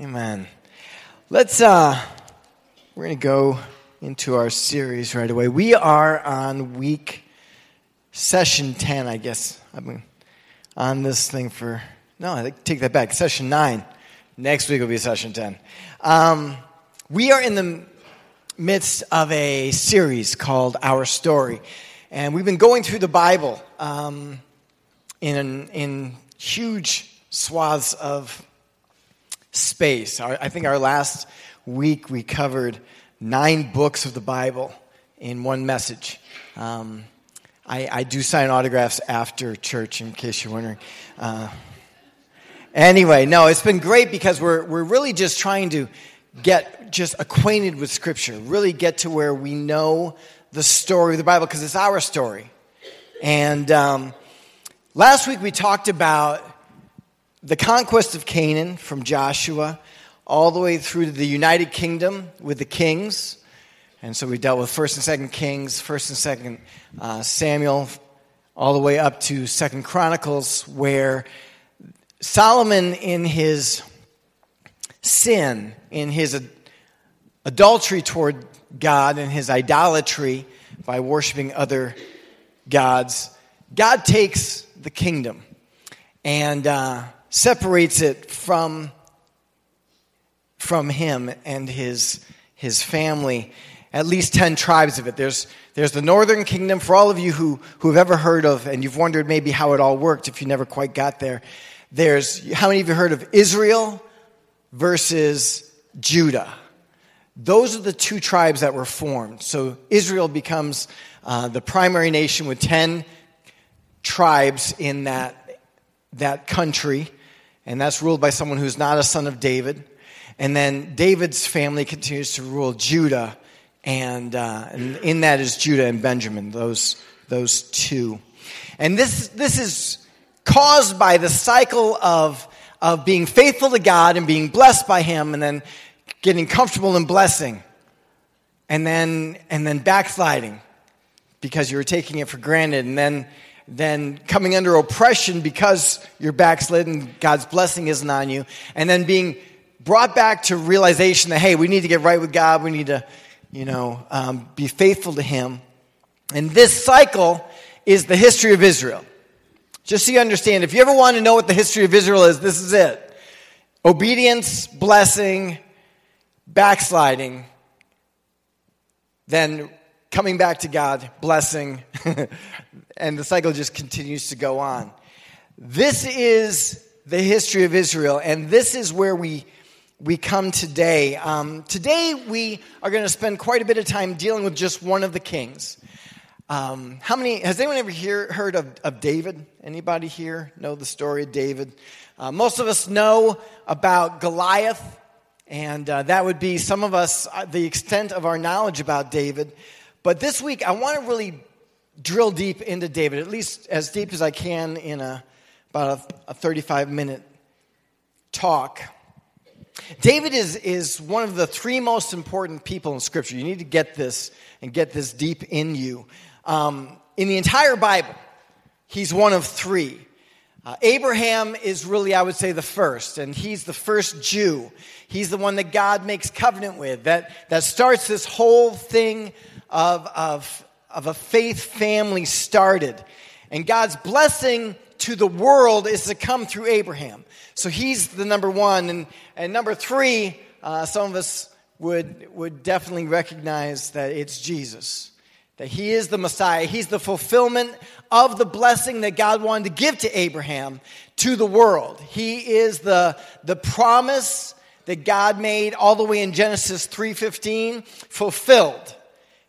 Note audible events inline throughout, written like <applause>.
Amen. Let's uh we're going to go into our series right away. We are on week session 10, I guess. I've been on this thing for no, I take that back. Session 9. Next week will be session 10. Um, we are in the midst of a series called Our Story. And we've been going through the Bible um, in, in huge swaths of space. Our, I think our last week we covered nine books of the Bible in one message. Um, I, I, do sign autographs after church, in case you're wondering. Uh, anyway, no, it's been great because we're, we're really just trying to get just acquainted with Scripture, really get to where we know the story of the Bible because it's our story. And um, last week we talked about the conquest of Canaan from Joshua all the way through to the United Kingdom with the kings. And so we dealt with 1st and 2nd Kings, 1st and 2nd uh, Samuel, all the way up to 2nd Chronicles, where Solomon, in his sin, in his adultery toward God, and his idolatry by worshiping other gods, God takes the kingdom and uh, separates it from, from him and his, his family. At least 10 tribes of it. There's, there's the northern kingdom. For all of you who, who have ever heard of, and you've wondered maybe how it all worked if you never quite got there, there's how many of you heard of Israel versus Judah? Those are the two tribes that were formed. So Israel becomes uh, the primary nation with 10 tribes in that, that country and that's ruled by someone who's not a son of David. And then David's family continues to rule Judah, and, uh, and in that is Judah and Benjamin, those, those two. And this, this is caused by the cycle of, of being faithful to God and being blessed by Him, and then getting comfortable in blessing, and then, and then backsliding because you were taking it for granted, and then then coming under oppression because you're backslidden, God's blessing isn't on you, and then being brought back to realization that, hey, we need to get right with God, we need to, you know, um, be faithful to Him. And this cycle is the history of Israel. Just so you understand, if you ever want to know what the history of Israel is, this is it obedience, blessing, backsliding, then coming back to God, blessing, <laughs> and the cycle just continues to go on. This is the history of Israel, and this is where we we come today. Um, today we are going to spend quite a bit of time dealing with just one of the kings. Um, how many has anyone ever hear, heard of, of David? Anybody here know the story of David? Uh, most of us know about Goliath, and uh, that would be some of us uh, the extent of our knowledge about David. But this week, I want to really drill deep into David, at least as deep as I can in a, about a, a 35 minute talk. David is, is one of the three most important people in Scripture. You need to get this and get this deep in you. Um, in the entire Bible, he's one of three. Uh, Abraham is really, I would say, the first, and he's the first Jew. He's the one that God makes covenant with, that, that starts this whole thing of, of, of a faith family started. And God's blessing to the world is to come through Abraham. So he's the number one. And, and number three, uh, some of us would, would definitely recognize that it's Jesus. That he is the Messiah. He's the fulfillment of the blessing that God wanted to give to Abraham to the world. He is the, the promise that God made all the way in Genesis 3:15 fulfilled.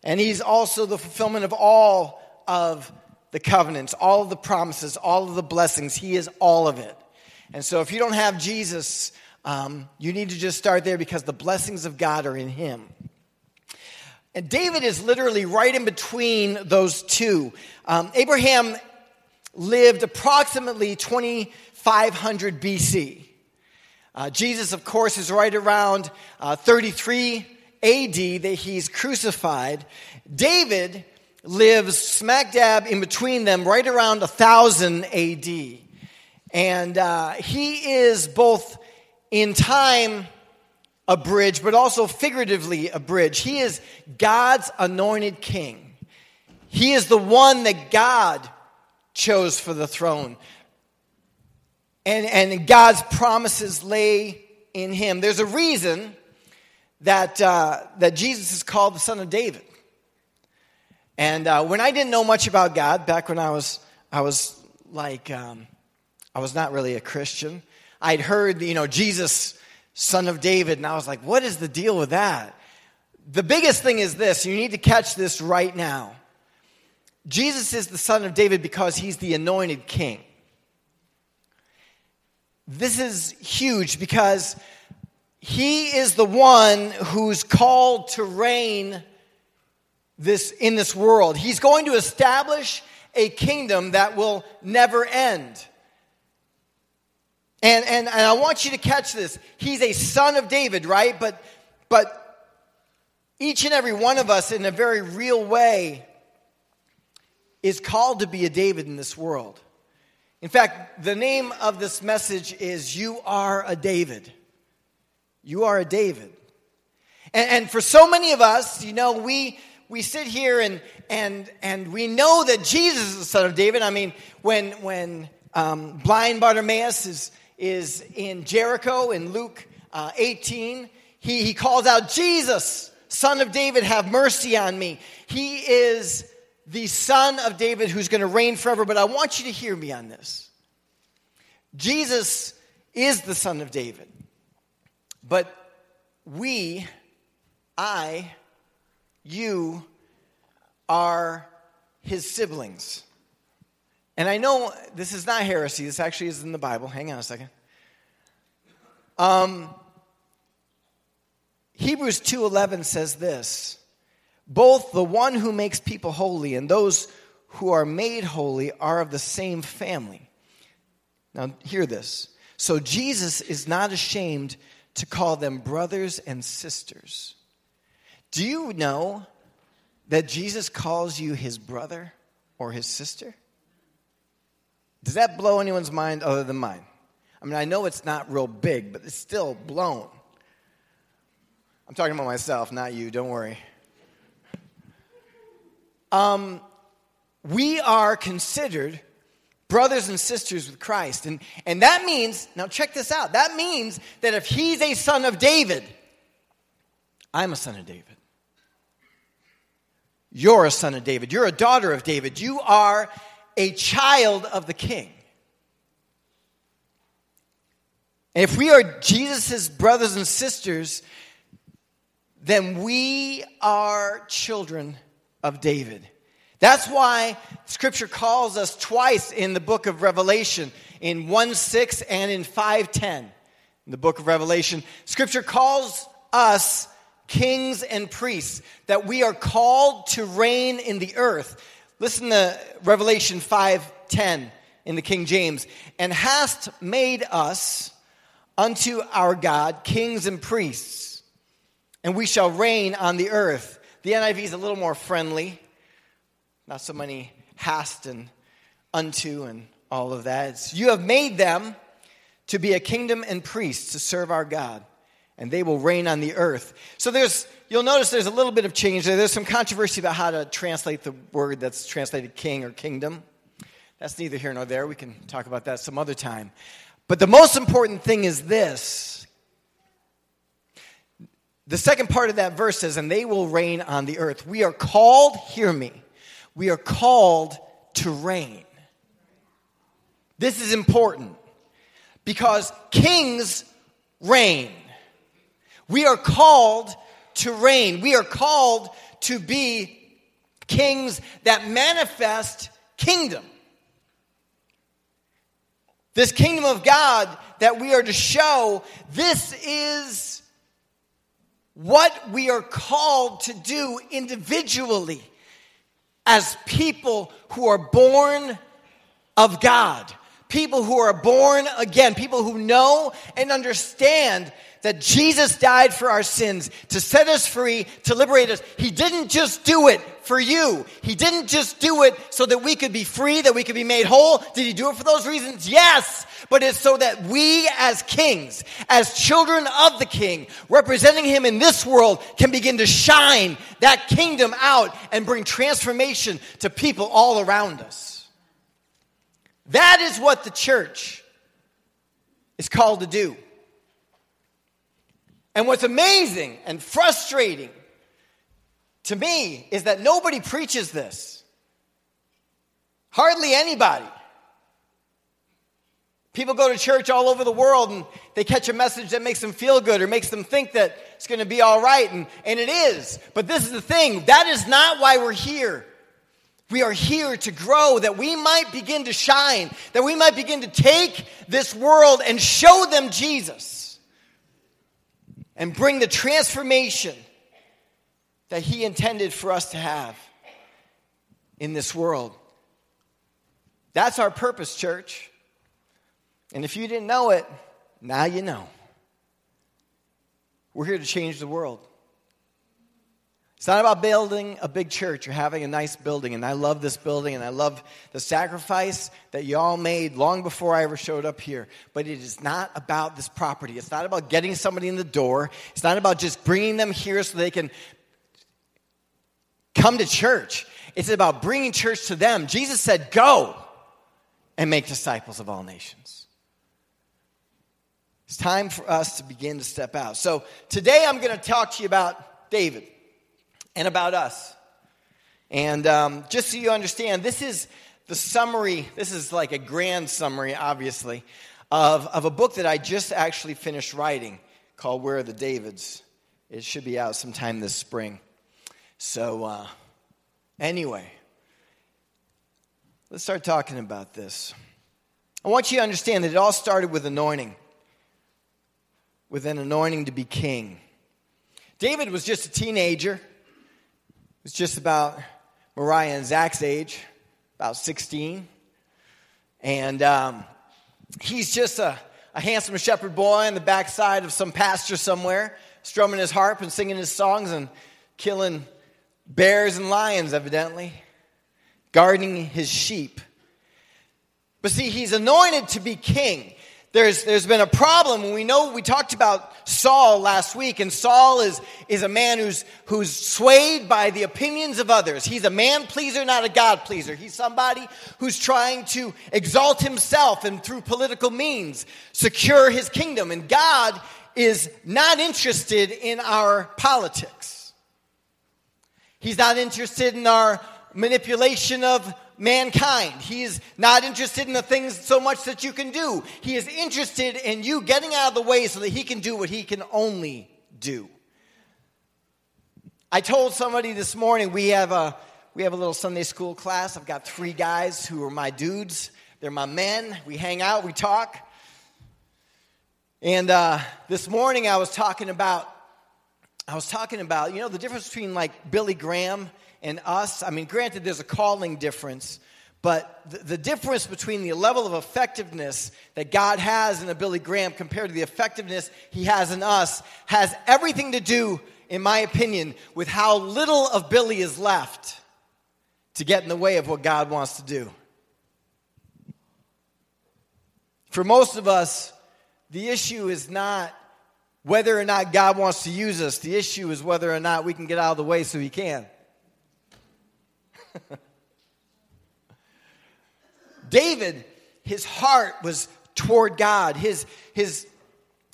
And he's also the fulfillment of all of the covenants, all of the promises, all of the blessings. He is all of it. And so if you don't have Jesus, um, you need to just start there because the blessings of God are in him. And David is literally right in between those two. Um, Abraham lived approximately 2500 BC. Uh, Jesus, of course, is right around uh, 33 AD that he's crucified. David lives smack dab in between them, right around 1000 AD. And uh, he is both in time a bridge, but also figuratively a bridge. He is God's anointed king. He is the one that God chose for the throne. And, and God's promises lay in him. There's a reason that, uh, that Jesus is called the Son of David. And uh, when I didn't know much about God, back when I was, I was like, um, I was not really a Christian. I'd heard, you know, Jesus, Son of David, and I was like, what is the deal with that? The biggest thing is this you need to catch this right now. Jesus is the Son of David because he's the anointed king. This is huge because he is the one who's called to reign this, in this world. He's going to establish a kingdom that will never end. And, and, and I want you to catch this. He's a son of David, right? But, but each and every one of us, in a very real way, is called to be a David in this world. In fact, the name of this message is You Are a David. You are a David. And, and, for so many of us, you know, we, we sit here and, and, and we know that Jesus is the son of David. I mean, when, when um, blind Bartimaeus is, is in Jericho in Luke uh, 18, he, he calls out, Jesus, son of David, have mercy on me. He is the son of David who's going to reign forever. But I want you to hear me on this. Jesus is the son of David. But we, I, you, are his siblings. And I know this is not heresy, this actually is in the Bible. Hang on a second. Um, Hebrews 2:11 says this, both the one who makes people holy and those who are made holy are of the same family. Now hear this. So Jesus is not ashamed to call them brothers and sisters. Do you know that Jesus calls you his brother or his sister? Does that blow anyone's mind other than mine? I mean, I know it's not real big, but it's still blown. I'm talking about myself, not you, don't worry. Um, we are considered brothers and sisters with Christ. And, and that means, now check this out, that means that if he's a son of David, I'm a son of David. You're a son of David. You're a daughter of David. You are a child of the king. And if we are Jesus' brothers and sisters, then we are children of David. That's why scripture calls us twice in the book of Revelation, in 1 6 and in 510. In the book of Revelation, scripture calls us kings and priests, that we are called to reign in the earth. Listen to Revelation 5:10 in the King James, and hast made us unto our God kings and priests, and we shall reign on the earth. The NIV is a little more friendly, not so many hast and unto and all of that. It's, you have made them to be a kingdom and priests to serve our God and they will reign on the earth. So there's, you'll notice there's a little bit of change there. There's some controversy about how to translate the word that's translated king or kingdom. That's neither here nor there. We can talk about that some other time. But the most important thing is this. The second part of that verse says, and they will reign on the earth. We are called, hear me, we are called to reign. This is important because kings reign. We are called to reign. We are called to be kings that manifest kingdom. This kingdom of God that we are to show, this is what we are called to do individually as people who are born of God. People who are born again, people who know and understand that Jesus died for our sins to set us free, to liberate us. He didn't just do it for you. He didn't just do it so that we could be free, that we could be made whole. Did he do it for those reasons? Yes. But it's so that we as kings, as children of the king, representing him in this world, can begin to shine that kingdom out and bring transformation to people all around us. That is what the church is called to do. And what's amazing and frustrating to me is that nobody preaches this. Hardly anybody. People go to church all over the world and they catch a message that makes them feel good or makes them think that it's going to be all right, and, and it is. But this is the thing that is not why we're here. We are here to grow, that we might begin to shine, that we might begin to take this world and show them Jesus and bring the transformation that He intended for us to have in this world. That's our purpose, church. And if you didn't know it, now you know. We're here to change the world. It's not about building a big church or having a nice building. And I love this building and I love the sacrifice that y'all made long before I ever showed up here. But it is not about this property. It's not about getting somebody in the door. It's not about just bringing them here so they can come to church. It's about bringing church to them. Jesus said, Go and make disciples of all nations. It's time for us to begin to step out. So today I'm going to talk to you about David and about us. And um, just so you understand, this is the summary, this is like a grand summary, obviously, of, of a book that I just actually finished writing called Where Are the Davids? It should be out sometime this spring. So, uh, anyway, let's start talking about this. I want you to understand that it all started with anointing, with an anointing to be king. David was just a teenager was just about Mariah and Zach's age, about 16. And um, he's just a, a handsome shepherd boy on the backside of some pasture somewhere, strumming his harp and singing his songs and killing bears and lions, evidently, guarding his sheep. But see, he's anointed to be king there's, there's been a problem. We know we talked about Saul last week, and Saul is, is a man who's, who's swayed by the opinions of others. He's a man pleaser, not a God pleaser. He's somebody who's trying to exalt himself and through political means secure his kingdom. And God is not interested in our politics. He's not interested in our manipulation of mankind. He is not interested in the things so much that you can do. He is interested in you getting out of the way so that he can do what he can only do. I told somebody this morning we have a we have a little Sunday school class. I've got three guys who are my dudes. They're my men. We hang out, we talk. And uh, this morning I was talking about I was talking about you know the difference between like Billy Graham and us, I mean, granted, there's a calling difference, but the, the, difference between the level of effectiveness that God has in a Billy Graham compared to the effectiveness he has in us has everything to do, in my opinion, with how little of Billy is left to get in the way of what God wants to do. For most of us, the issue is not whether or not God wants to use us, the issue is whether or not we can get out of the way so he can. <laughs> David, his heart was toward God. His, his,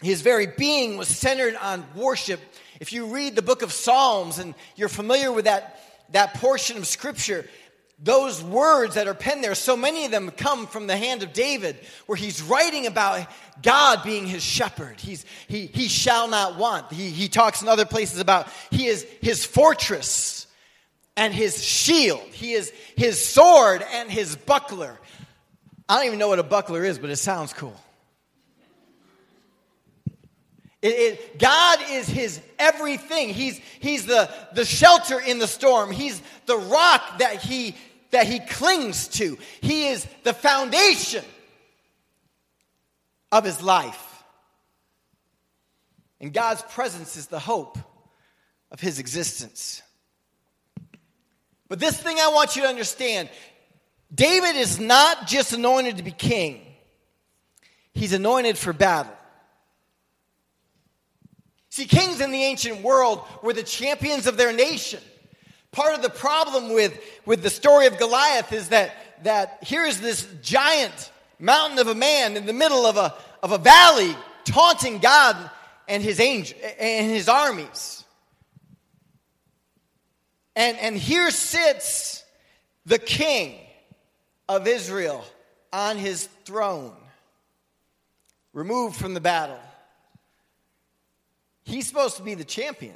his very being was centered on worship. If you read the book of Psalms and you're familiar with that, that portion of scripture, those words that are penned there, so many of them come from the hand of David, where he's writing about God being his shepherd. He's, he, he shall not want. He, he talks in other places about he is his fortress and his shield. He is his sword and his buckler. I don't even know what a buckler is, but it sounds cool. It, it, God is his everything. He's, he's the, the shelter in the storm. He's the rock that he, that he clings to. He is the foundation of his life. And God's presence is the hope of his existence. But this thing I want you to understand David is not just anointed to be king, he's anointed for battle. See, kings in the ancient world were the champions of their nation. Part of the problem with, with the story of Goliath is that, that here's this giant mountain of a man in the middle of a, of a valley taunting God and his angel and his armies. And, and here sits the king of Israel on his throne, removed from the battle. He's supposed to be the champion.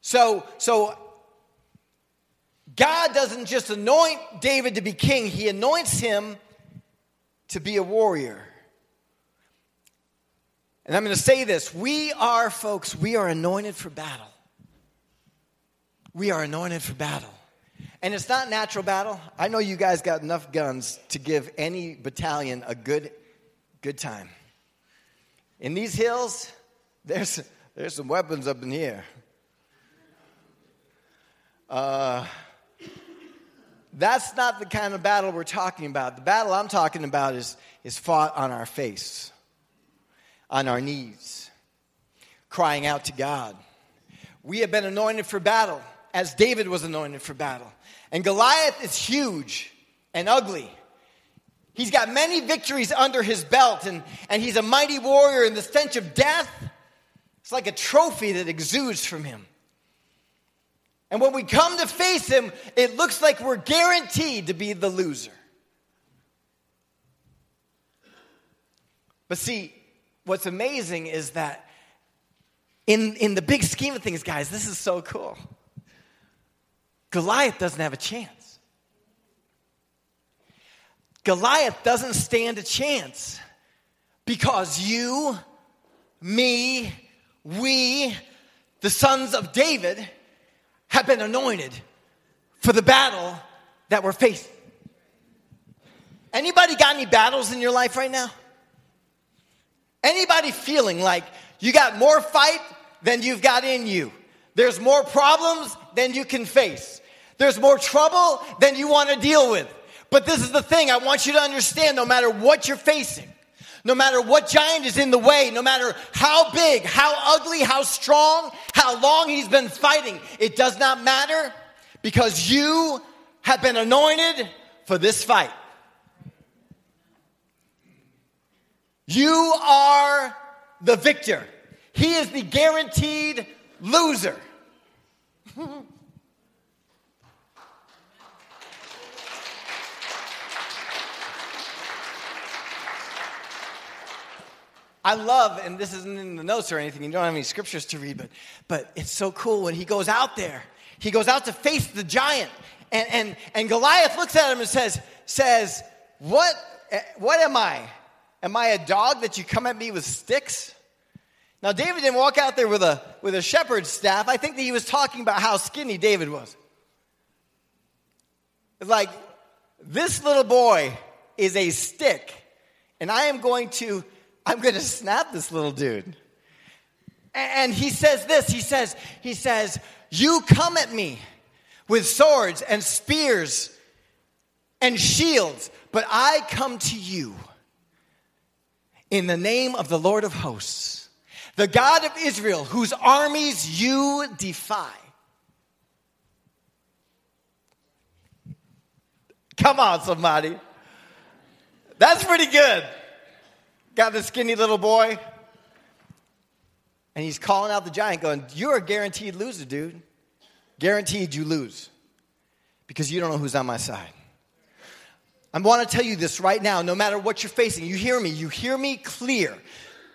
So, so God doesn't just anoint David to be king, he anoints him to be a warrior. And I'm going to say this we are, folks, we are anointed for battle. We are anointed for battle. And it's not natural battle. I know you guys got enough guns to give any battalion a good, good time. In these hills, there's, there's some weapons up in here. Uh, that's not the kind of battle we're talking about. The battle I'm talking about is, is fought on our face, on our knees, crying out to God. We have been anointed for battle, as David was anointed for battle. And Goliath is huge and ugly. He's got many victories under his belt, and, and he's a mighty warrior, and the stench of death, it's like a trophy that exudes from him. And when we come to face him, it looks like we're guaranteed to be the loser. But see, what's amazing is that in, in the big scheme of things, guys, this is so cool. Goliath doesn't have a chance. Goliath doesn't stand a chance because you, me, we, the sons of David, have been anointed for the battle that we're facing. Anybody got any battles in your life right now? Anybody feeling like you got more fight than you've got in you? There's more problems than you can face. There's more trouble than you want to deal with. But this is the thing I want you to understand no matter what you're facing, no matter what giant is in the way, no matter how big, how ugly, how strong, how long he's been fighting, it does not matter because you have been anointed for this fight. You are the victor. He is the guaranteed loser. <laughs> I love, and this isn't in the notes or anything, you don't have any scriptures to read, but, but it's so cool when he goes out there. He goes out to face the giant. And, and, and Goliath looks at him and says, says what, eh, what am I? Am I a dog that you come at me with sticks? Now, David didn't walk out there with a, with a shepherd's staff. I think that he was talking about how skinny David was. It's like, this little boy is a stick, and I am going to I'm going to snap this little dude. And he says this he says, he says, You come at me with swords and spears and shields, but I come to you in the name of the Lord of hosts, the God of Israel, whose armies you defy. Come on, somebody. That's pretty good got this skinny little boy, and he's calling out the giant, going, You're a guaranteed loser, dude. Guaranteed you lose because you don't know who's on my side. I want to tell you this right now no matter what you're facing, you hear me, you hear me clear.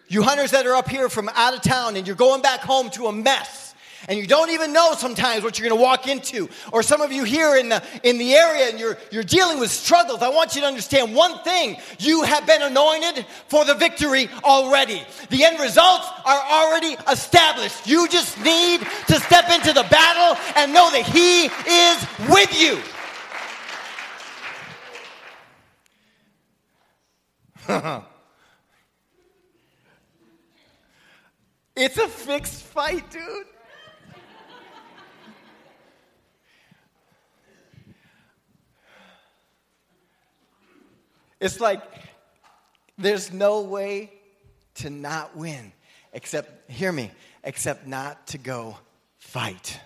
You hunters that are up here from out of town and you're going back home to a mess and you don't even know sometimes what you're going to walk into. Or some of you here in the, in the area and you're, you're dealing with struggles. I want you to understand one thing. You have been anointed for the victory already. The end results are already established. You just need to step into the battle and know that He is with you. <laughs> It's a fixed fight, dude. It's like there's no way to not win, except, hear me, except not to go fight.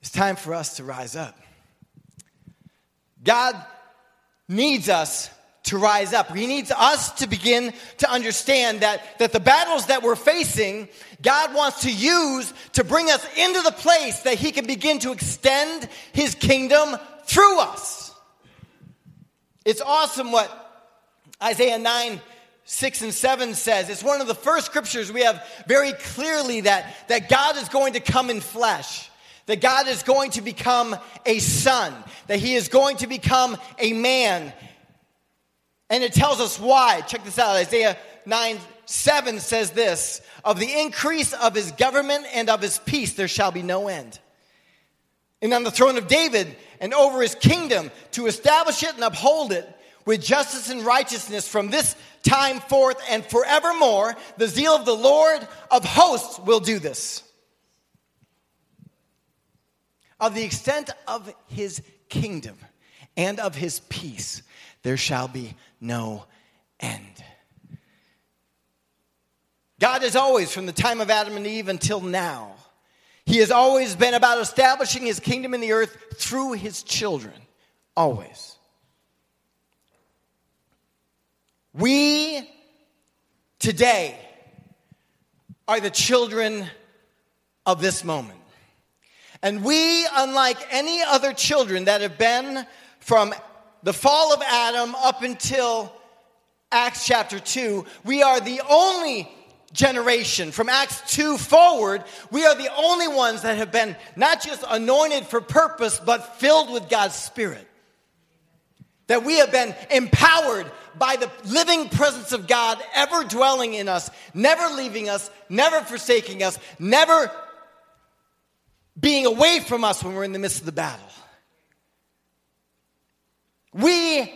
It's time for us to rise up. God needs us to rise up. He needs us to begin to understand that, that the battles that we're facing, God wants to use to bring us into the place that He can begin to extend His kingdom through us. It's awesome what Isaiah 9, 6 and 7 says. It's one of the first scriptures we have very clearly that, that God is going to come in flesh that God is going to become a son, that he is going to become a man, and it tells us why. Check this out Isaiah 9 7 says this Of the increase of his government and of his peace, there shall be no end. And on the throne of David and over his kingdom to establish it and uphold it with justice and righteousness from this time forth and forevermore, the zeal of the Lord of hosts will do this. Of the extent of his kingdom and of his peace, there shall be no end. God has always, from the time of Adam and Eve until now, He has always been about establishing His kingdom in the earth through His children. Always. We today are the children of this moment. And we, unlike any other children that have been from the fall of Adam up until Acts chapter 2, we are the only generation from Acts 2 forward, we are the only ones that have been not just anointed for purpose, but filled with God's Spirit. That we have been empowered by the living presence of God ever dwelling in us, never leaving us, never forsaking us, never being away from us when we're in the midst of the battle. We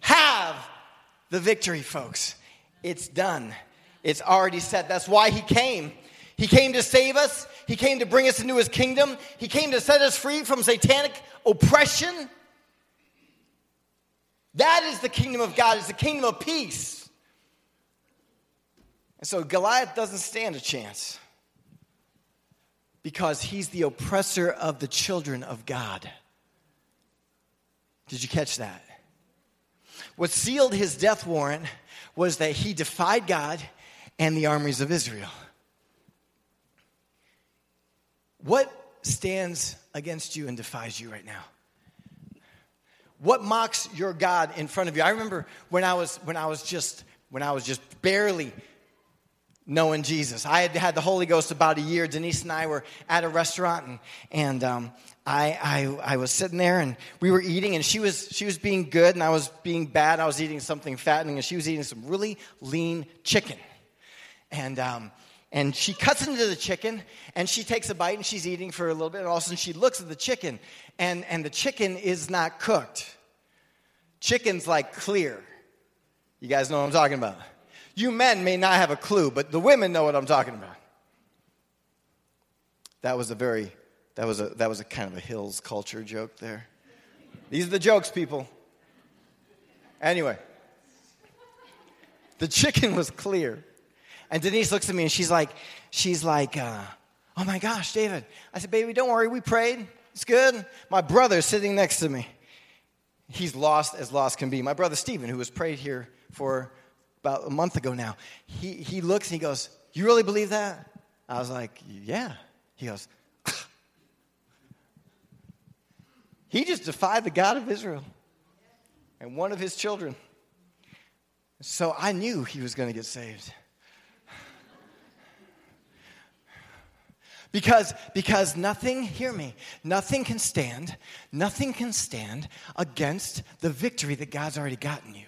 have the victory, folks. It's done. It's already set. That's why he came. He came to save us. He came to bring us into his kingdom. He came to set us free from satanic oppression. That is the kingdom of God. It's the kingdom of peace. And so Goliath doesn't stand a chance because he's the oppressor of the children of God. Did you catch that? What sealed his death warrant was that he defied God and the armies of Israel. What stands against you and defies you right now? What mocks your God in front of you? I remember when I was when I was just when I was just barely knowing Jesus. I had had the Holy Ghost about a year. Denise and I were at a restaurant, and, and um, I, I, I was sitting there, and we were eating, and she was, she was being good, and I was being bad. I was eating something fattening, and she was eating some really lean chicken. And, um, and she cuts into the chicken, and she takes a bite, and she's eating for a little bit, and all of a sudden she looks at the chicken, and, and the chicken is not cooked. Chicken's like clear. You guys know what I'm talking about. You men may not have a clue, but the women know what I'm talking about. That was a very, that was a, that was a kind of a Hills culture joke there. These are the jokes, people. Anyway, the chicken was clear. And Denise looks at me and she's like, she's like, uh, oh my gosh, David. I said, baby, don't worry, we prayed. It's good. My brother's sitting next to me. He's lost as lost can be. My brother Stephen, who was prayed here for about a month ago now, he, he looks and he goes, You really believe that? I was like, Yeah. He goes, He just defied the God of Israel and one of his children. So I knew he was going to get saved. Because, because nothing, hear me, nothing can stand, nothing can stand against the victory that God's already gotten you.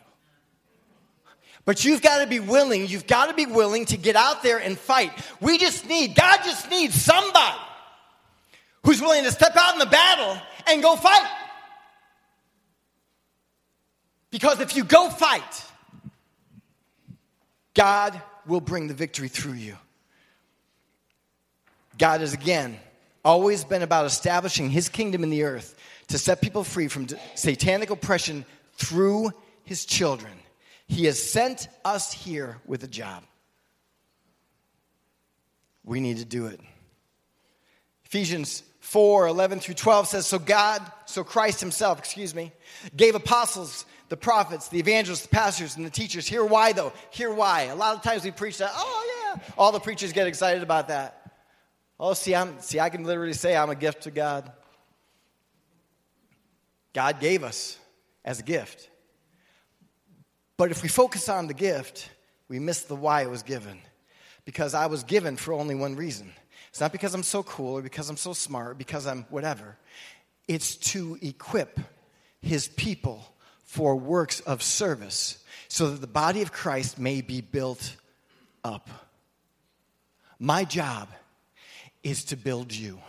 But you've got to be willing, you've got to be willing to get out there and fight. We just need, God just needs somebody who's willing to step out in the battle and go fight. Because if you go fight, God will bring the victory through you. God has again always been about establishing his kingdom in the earth to set people free from satanic oppression through his children. He has sent us here with a job. We need to do it. Ephesians 4 11 through 12 says, So God, so Christ Himself, excuse me, gave apostles, the prophets, the evangelists, the pastors, and the teachers. Hear why, though. Hear why. A lot of times we preach that, oh, yeah. All the preachers get excited about that. Oh, see, I'm, see, I can literally say I'm a gift to God. God gave us as a gift. But if we focus on the gift, we miss the why it was given. Because I was given for only one reason. It's not because I'm so cool or because I'm so smart, or because I'm whatever. It's to equip his people for works of service so that the body of Christ may be built up. My job is to build you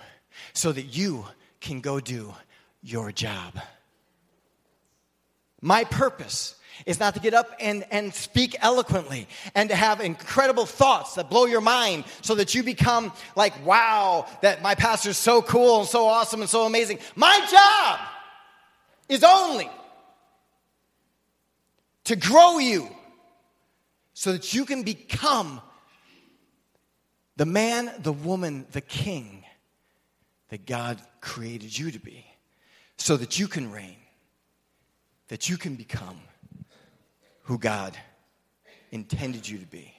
so that you can go do your job. My purpose is not to get up and, and speak eloquently and to have incredible thoughts that blow your mind so that you become like, wow, that my pastor's so cool and so awesome and so amazing. My job is only to grow you so that you can become the man, the woman, the king that God created you to be so that you can reign, that you can become who God intended you to be.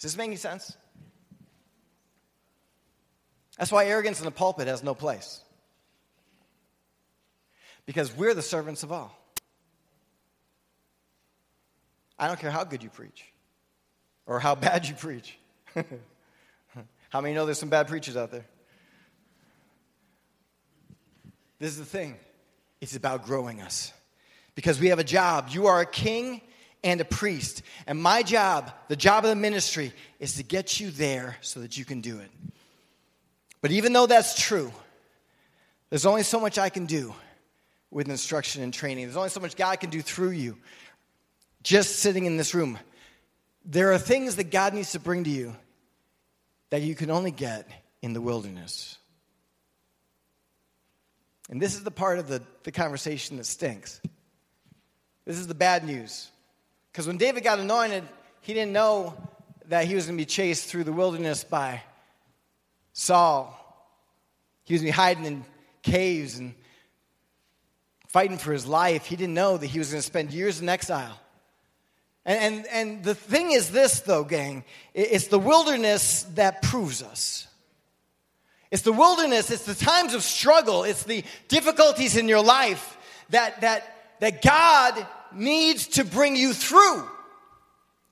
Does this make any sense? That's why arrogance in the pulpit has no place. Because we're the servants of all. I don't care how good you preach or how bad you preach. <laughs> how many know there's some bad preachers out there? This is the thing it's about growing us because we have a job. You are a king and a priest. And my job, the job of the ministry, is to get you there so that you can do it. But even though that's true, there's only so much I can do with instruction and training. There's only so much God can do through you just sitting in this room. There are things that God needs to bring to you that you can only get in the wilderness. And this is the part of the, the conversation that stinks. This is the bad news. Because when David got anointed, he didn't know that he was going to be chased through the wilderness by Saul. He was going to be hiding in caves and fighting for his life. He didn't know that he was going to spend years in exile. And, and, and the thing is this, though, gang it's the wilderness that proves us. It's the wilderness, it's the times of struggle, it's the difficulties in your life that, that that God needs to bring you through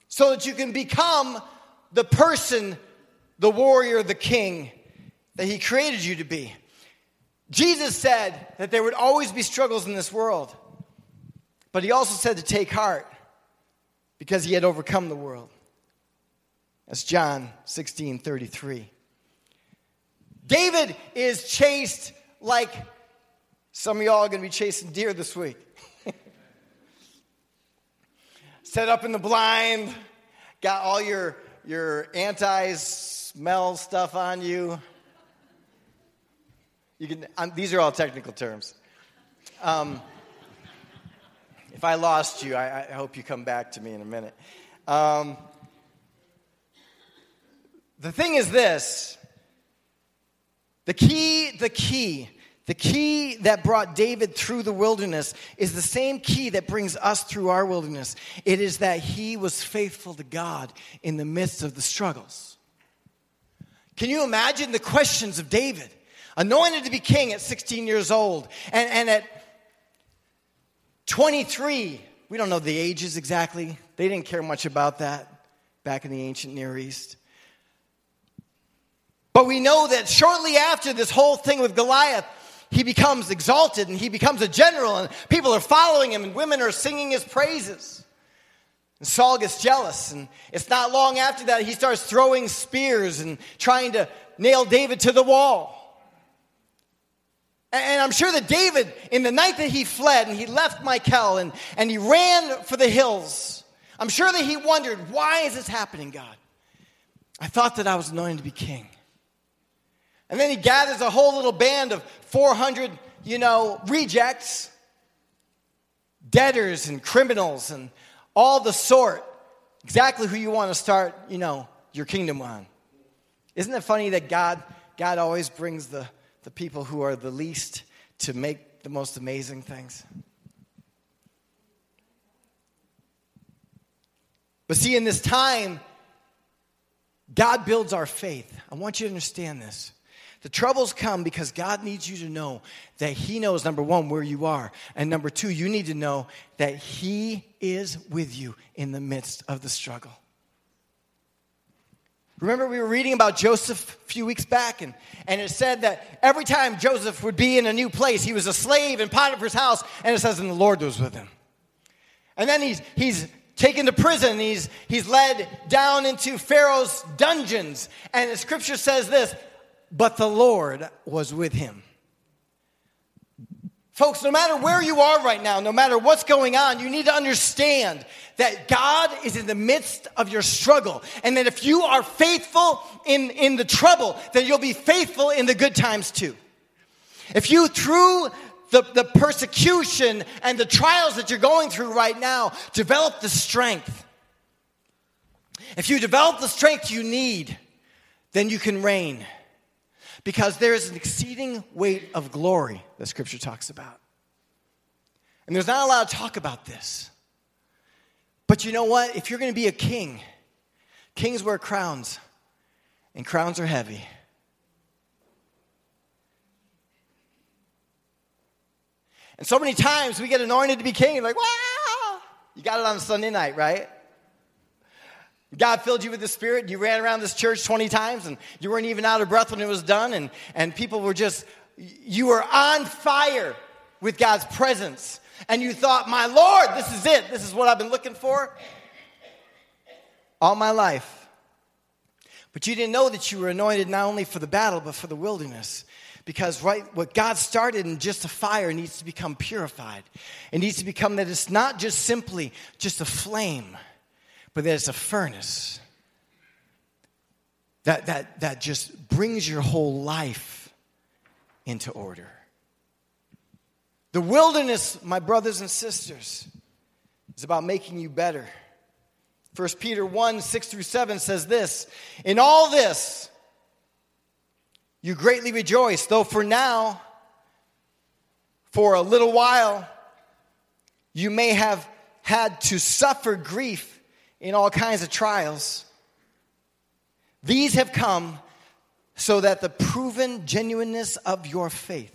so that you can become the person, the warrior, the king that He created you to be. Jesus said that there would always be struggles in this world, but He also said to take heart because He had overcome the world. That's John 16 33. David is chased like some of y'all are going to be chasing deer this week set up in the blind, got all your, your anti smell stuff on you. You can, um, these are all technical terms. Um, if I lost you, I, I, hope you come back to me in a minute. Um, the thing is this the key, the key the key that brought David through the wilderness is the same key that brings us through our wilderness. It is that he was faithful to God in the midst of the struggles. Can you imagine the questions of David? Anointed to be king at 16 years old, and, and at 23, we don't know the ages exactly. They didn't care much about that back in the ancient Near East. But we know that shortly after this whole thing with Goliath, he becomes exalted and he becomes a general, and people are following him, and women are singing his praises. And Saul gets jealous, and it's not long after that he starts throwing spears and trying to nail David to the wall. And I'm sure that David, in the night that he fled and he left Michal and, and he ran for the hills, I'm sure that he wondered, why is this happening, God? I thought that I was anointed to be king. And then he gathers a whole little band of 400, you know, rejects, debtors and criminals and all the sort. Exactly who you want to start, you know, your kingdom on. Isn't it funny that God, God always brings the, the people who are the least to make the most amazing things? But see, in this time, God builds our faith. I want you to understand this. The troubles come because God needs you to know that He knows, number one, where you are. And number two, you need to know that He is with you in the midst of the struggle. Remember, we were reading about Joseph a few weeks back, and, and it said that every time Joseph would be in a new place, he was a slave in Potiphar's house, and it says, and the Lord was with him. And then he's, he's taken to prison, he's, he's led down into Pharaoh's dungeons, and the scripture says this but the Lord was with him. Folks, no matter where you are right now, no matter what's going on, you need to understand that God is in the midst of your struggle. And that if you are faithful in, in the trouble, then you'll be faithful in the good times too. If you, through the, the persecution and the trials that you're going through right now, develop the strength. If you develop the strength you need, then you can reign because there is an exceeding weight of glory that Scripture talks about. And there's not a lot of talk about this. But you know what? If you're going to be a king, kings wear crowns, and crowns are heavy. And so many times we get anointed to be king, like, wow! You got it on Sunday night, right? God filled you with the Spirit. You ran around this church 20 times and you weren't even out of breath when it was done. And, and people were just, you were on fire with God's presence. And you thought, my Lord, this is it. This is what I've been looking for all my life. But you didn't know that you were anointed not only for the battle, but for the wilderness. Because right, what God started in just a fire needs to become purified. It needs to become that it's not just simply just a flame but there's a furnace that, that, that just brings your whole life into order. The wilderness, my brothers and sisters, is about making you better. 1 Peter 1 6 through 7 says this In all this, you greatly rejoice, though for now, for a little while, you may have had to suffer grief in all kinds of trials. These have come so that the proven genuineness of your faith,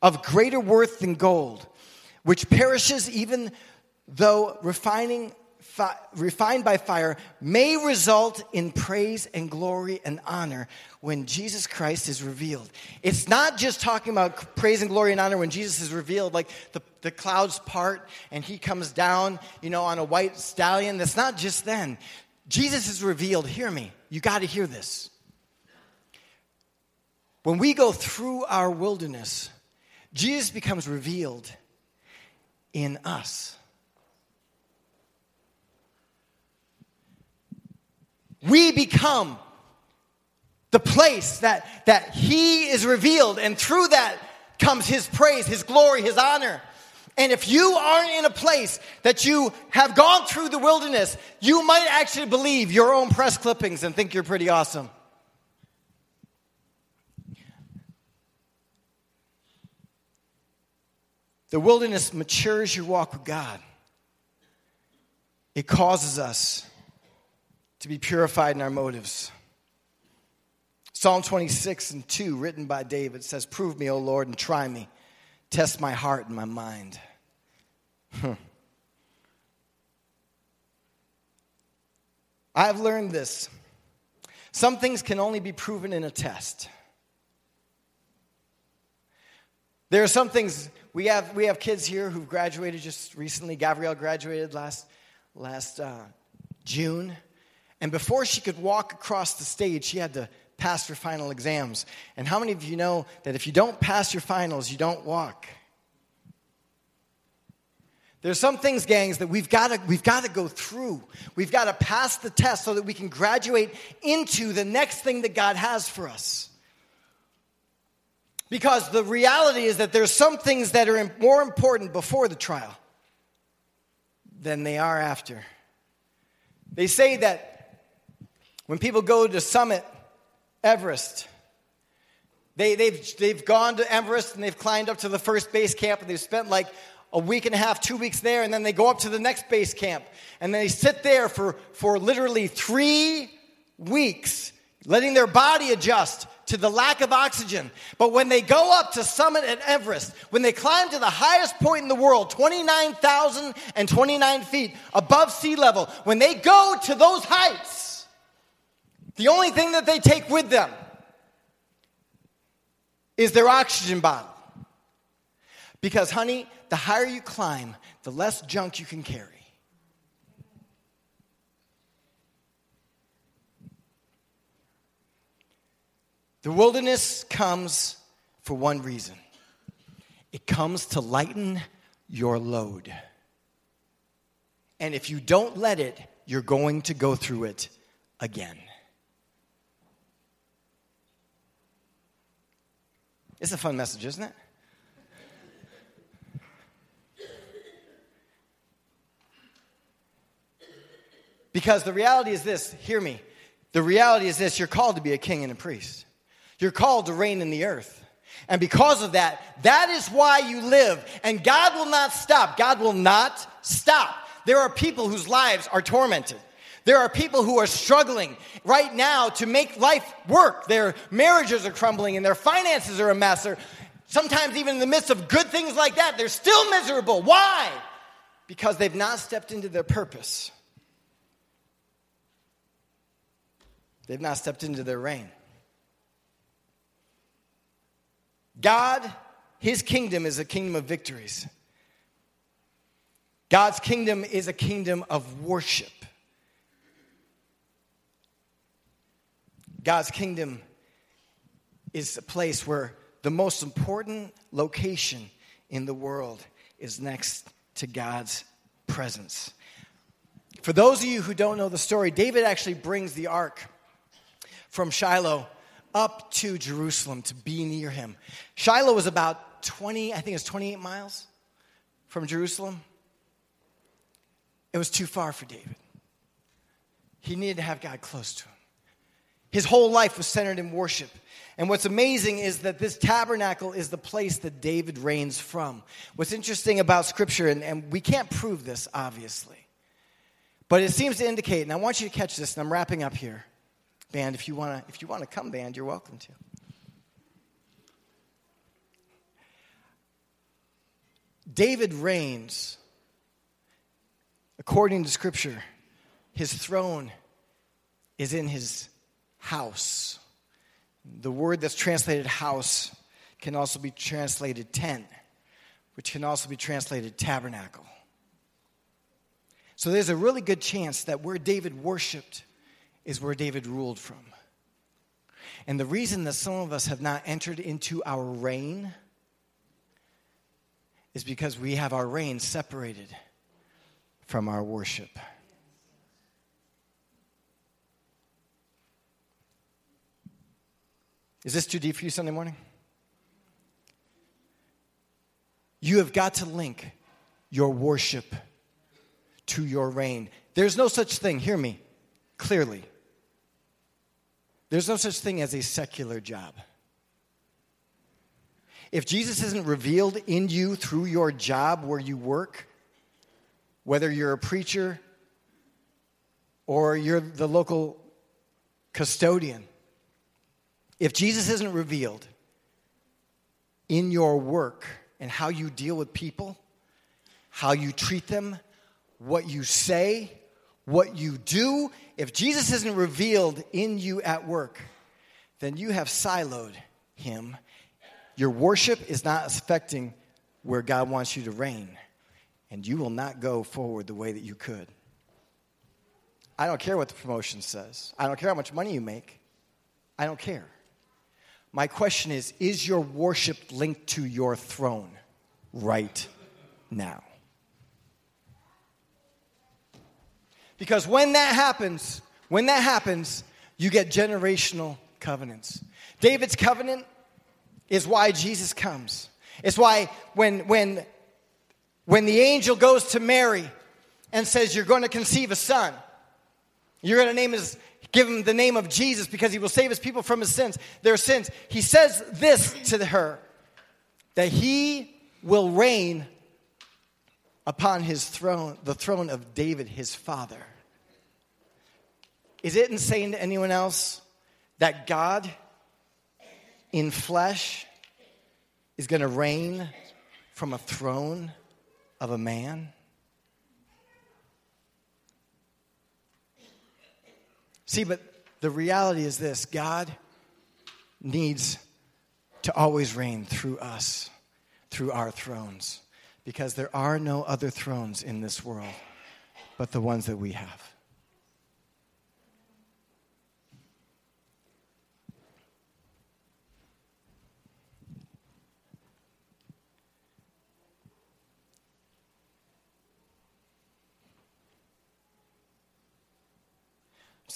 of greater worth than gold, which perishes even though refining fi- refined by fire, may result in praise and glory and honor when Jesus Christ is revealed. It's not just talking about praise and glory and honor when Jesus is revealed, like the, the clouds part and he comes down, you know, on a white stallion. That's not just then. Jesus is revealed. Hear me. You got to hear this. When we go through our wilderness, Jesus becomes revealed in us. We become the place that, that He is revealed, and through that comes His praise, His glory, His honor. And if you aren't in a place that you have gone through the wilderness, you might actually believe your own press clippings and think you're pretty awesome. The wilderness matures your walk with God. It causes us to be purified in our motives. Psalm 26 and 2, written by David, says, Prove me, O Lord, and try me. Test my heart and my mind. I have learned this. Some things can only be proven in a test. There are some things we have. We have kids here who've graduated just recently. Gabrielle graduated last last uh, June, and before she could walk across the stage, she had to pass her final exams. And how many of you know that if you don't pass your finals, you don't walk? There's some things, gangs, that we've got to we've got to go through. We've got to pass the test so that we can graduate into the next thing that God has for us. Because the reality is that there's some things that are more important before the trial than they are after. They say that when people go to summit Everest, they, they've, they've gone to Everest and they've climbed up to the first base camp and they've spent like a week and a half, two weeks there, and then they go up to the next base camp and they sit there for, for literally three weeks, letting their body adjust to the lack of oxygen. But when they go up to summit at Everest, when they climb to the highest point in the world, 29,029 feet above sea level, when they go to those heights, the only thing that they take with them is their oxygen bottle. Because, honey, the higher you climb, the less junk you can carry. The wilderness comes for one reason it comes to lighten your load. And if you don't let it, you're going to go through it again. It's a fun message, isn't it? Because the reality is this hear me. The reality is this you're called to be a king and a priest. You're called to reign in the earth. And because of that, that is why you live. And God will not stop. God will not stop. There are people whose lives are tormented. There are people who are struggling right now to make life work. Their marriages are crumbling and their finances are a mess. Or sometimes, even in the midst of good things like that, they're still miserable. Why? Because they've not stepped into their purpose, they've not stepped into their reign. God, His kingdom is a kingdom of victories. God's kingdom is a kingdom of worship. God's kingdom is a place where the most important location in the world is next to God's presence. For those of you who don't know the story, David actually brings the ark from Shiloh up to Jerusalem to be near him. Shiloh was about 20, I think it's 28 miles from Jerusalem. It was too far for David. He needed to have God close to him. His whole life was centered in worship. And what's amazing is that this tabernacle is the place that David reigns from. What's interesting about Scripture, and, and we can't prove this, obviously, but it seems to indicate, and I want you to catch this, and I'm wrapping up here. Band, if you want to if you want to come, band, you're welcome to. David reigns according to scripture. His throne is in his house. The word that's translated house can also be translated tent, which can also be translated tabernacle. So there's a really good chance that where David worshiped is where David ruled from. And the reason that some of us have not entered into our reign is because we have our reign separated from our worship. Is this too deep for you Sunday morning? You have got to link your worship to your reign. There's no such thing, hear me clearly. There's no such thing as a secular job. If Jesus isn't revealed in you through your job where you work, whether you're a preacher or you're the local custodian, if Jesus isn't revealed in your work and how you deal with people, how you treat them, what you say, what you do, if Jesus isn't revealed in you at work, then you have siloed him. Your worship is not affecting where God wants you to reign, and you will not go forward the way that you could. I don't care what the promotion says, I don't care how much money you make. I don't care. My question is Is your worship linked to your throne right now? Because when that happens, when that happens, you get generational covenants. David's covenant is why Jesus comes. It's why when, when, when the angel goes to Mary and says, You're going to conceive a son, you're going to name his, give him the name of Jesus because he will save his people from his sins, their sins. He says this to her that he will reign upon his throne, the throne of David, his father. Is it insane to anyone else that God in flesh is going to reign from a throne of a man? See, but the reality is this God needs to always reign through us, through our thrones, because there are no other thrones in this world but the ones that we have.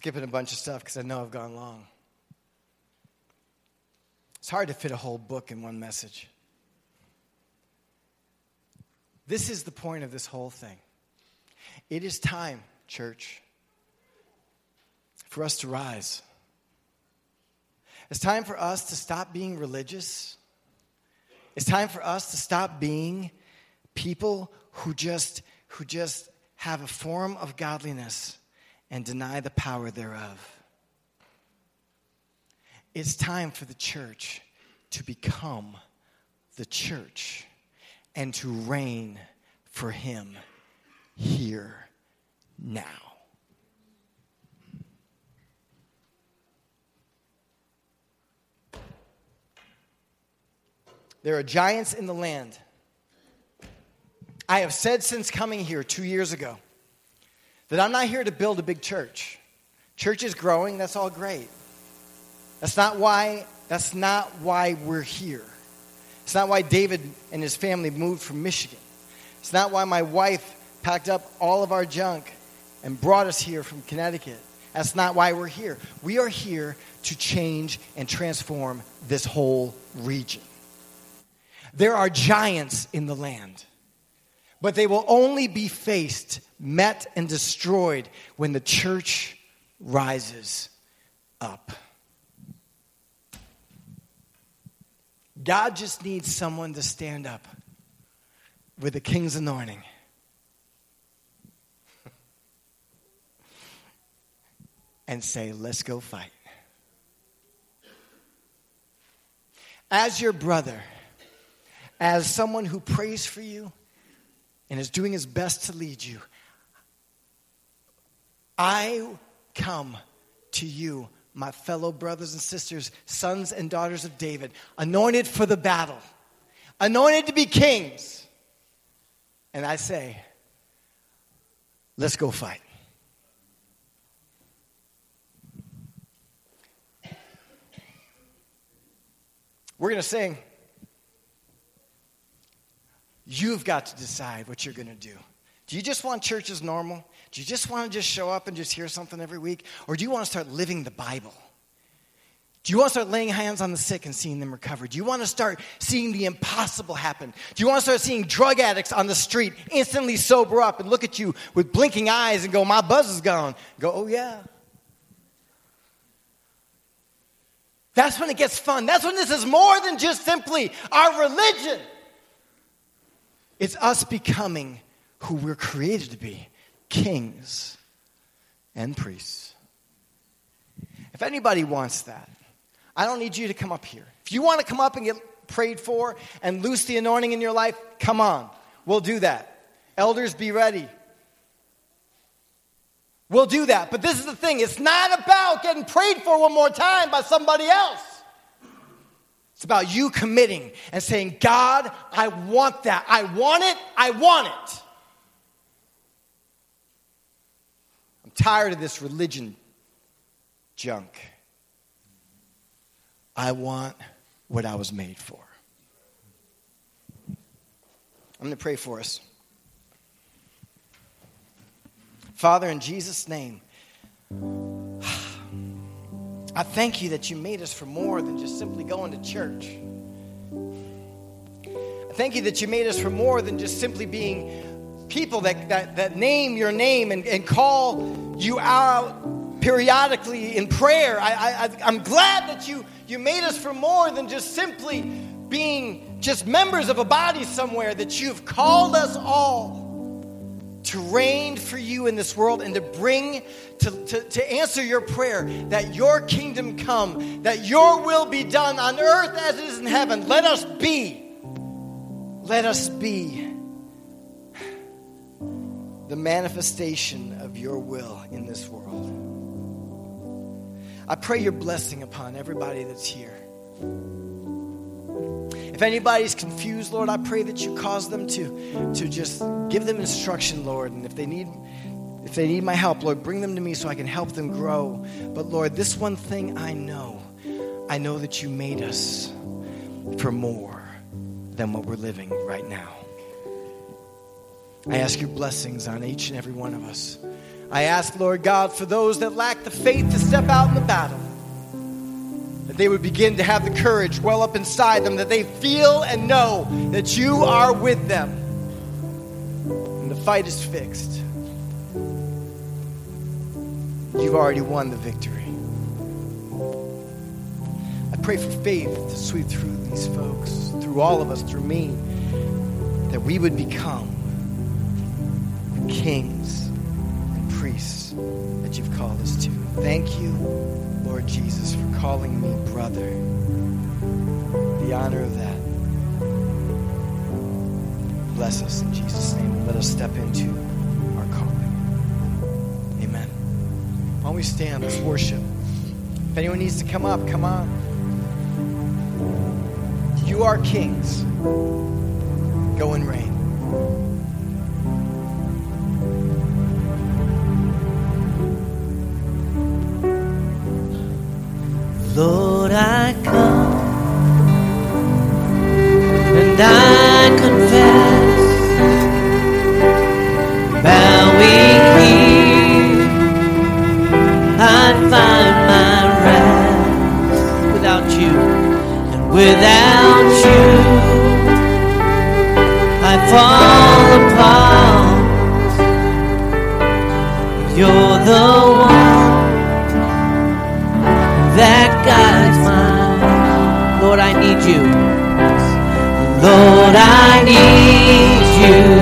Skipping a bunch of stuff because I know I've gone long. It's hard to fit a whole book in one message. This is the point of this whole thing. It is time, church, for us to rise. It's time for us to stop being religious. It's time for us to stop being people who just who just have a form of godliness and deny the power thereof. It's time for the church to become the church and to reign for Him here now. There are giants in the land. I have said since coming here two years ago that I'm not here to build a big church. Church is growing, that's all great. That's not why that's not why we're here. It's not why David and his family moved from Michigan. It's not why my wife packed up all of our junk and brought us here from Connecticut. That's not why we're here. We are here to change and transform this whole region. There are giants in the land but they will only be faced, met, and destroyed when the church rises up. God just needs someone to stand up with the king's anointing. <laughs> and say, let's go fight. As your brother, as someone who prays for you, and is doing his best to lead you. I come to you, my fellow brothers and sisters, sons and daughters of David, anointed for the battle, anointed to be kings. And I say, let's go fight. We're going to sing. You've got to decide what you're going to do. Do you just want church as normal? Do you just want to just show up and just hear something every week? Or do you want to start living the Bible? Do you want to start laying hands on the sick and seeing them recover? Do you want to start seeing the impossible happen? Do you want to start seeing drug addicts on the street instantly sober up and look at you with blinking eyes and go, My buzz is gone? Go, Oh, yeah. That's when it gets fun. That's when this is more than just simply our religion. It's us becoming who we're created to be kings and priests. If anybody wants that, I don't need you to come up here. If you want to come up and get prayed for and loose the anointing in your life, come on. We'll do that. Elders, be ready. We'll do that. But this is the thing it's not about getting prayed for one more time by somebody else. It's about you committing and saying, God, I want that. I want it. I want it. I'm tired of this religion junk. I want what I was made for. I'm going to pray for us. Father, in Jesus' name, I thank you that you made us for more than just simply going to church. I thank you that you made us for more than just simply being people that, that, that name your name and, and call you out periodically in prayer. I, I, I'm glad that you, you made us for more than just simply being just members of a body somewhere, that you've called us all to reign for you in this world and to bring, to, to, to answer your prayer that your kingdom come, that your will be done on earth as it is in heaven. Let us be, let us be the manifestation of your will in this world. I pray your blessing upon everybody that's here. If anybody's confused, Lord, I pray that you cause them to, to just give them instruction, Lord. And if they need if they need my help, Lord, bring them to me so I can help them grow. But Lord, this one thing I know, I know that you made us for more than what we're living right now. I ask your blessings on each and every one of us. I ask, Lord God, for those that lack the faith to step out in the battle that they would begin to have the courage well up inside them, that they feel and know that you are with them. And the fight is fixed. You've already won the victory. I pray for faith to sweep through these folks, through all of us, through me, that we would become the kings and priests that you've called us to. Thank you Lord Jesus, for calling me brother. The honor of that. Bless us in Jesus' name and let us step into our calling. Amen. Why don't we stand? Let's worship. If anyone needs to come up, come on. You are kings. Go and reign. Lord, I come and I confess, bowing here, I find my rest without you, and without you, I fall apart. You're the Lord I need you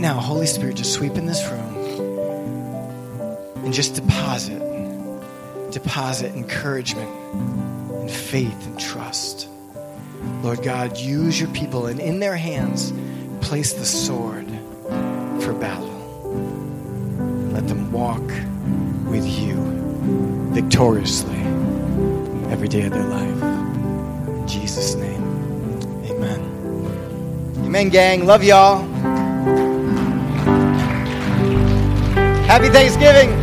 right now, Holy Spirit, just sweep in this room and just deposit, deposit encouragement and faith and trust. Lord God, use your people and in their hands, place the sword for battle. Let them walk with you victoriously every day of their life. In Jesus' name, amen. Amen, gang. Love y'all. Happy Thanksgiving.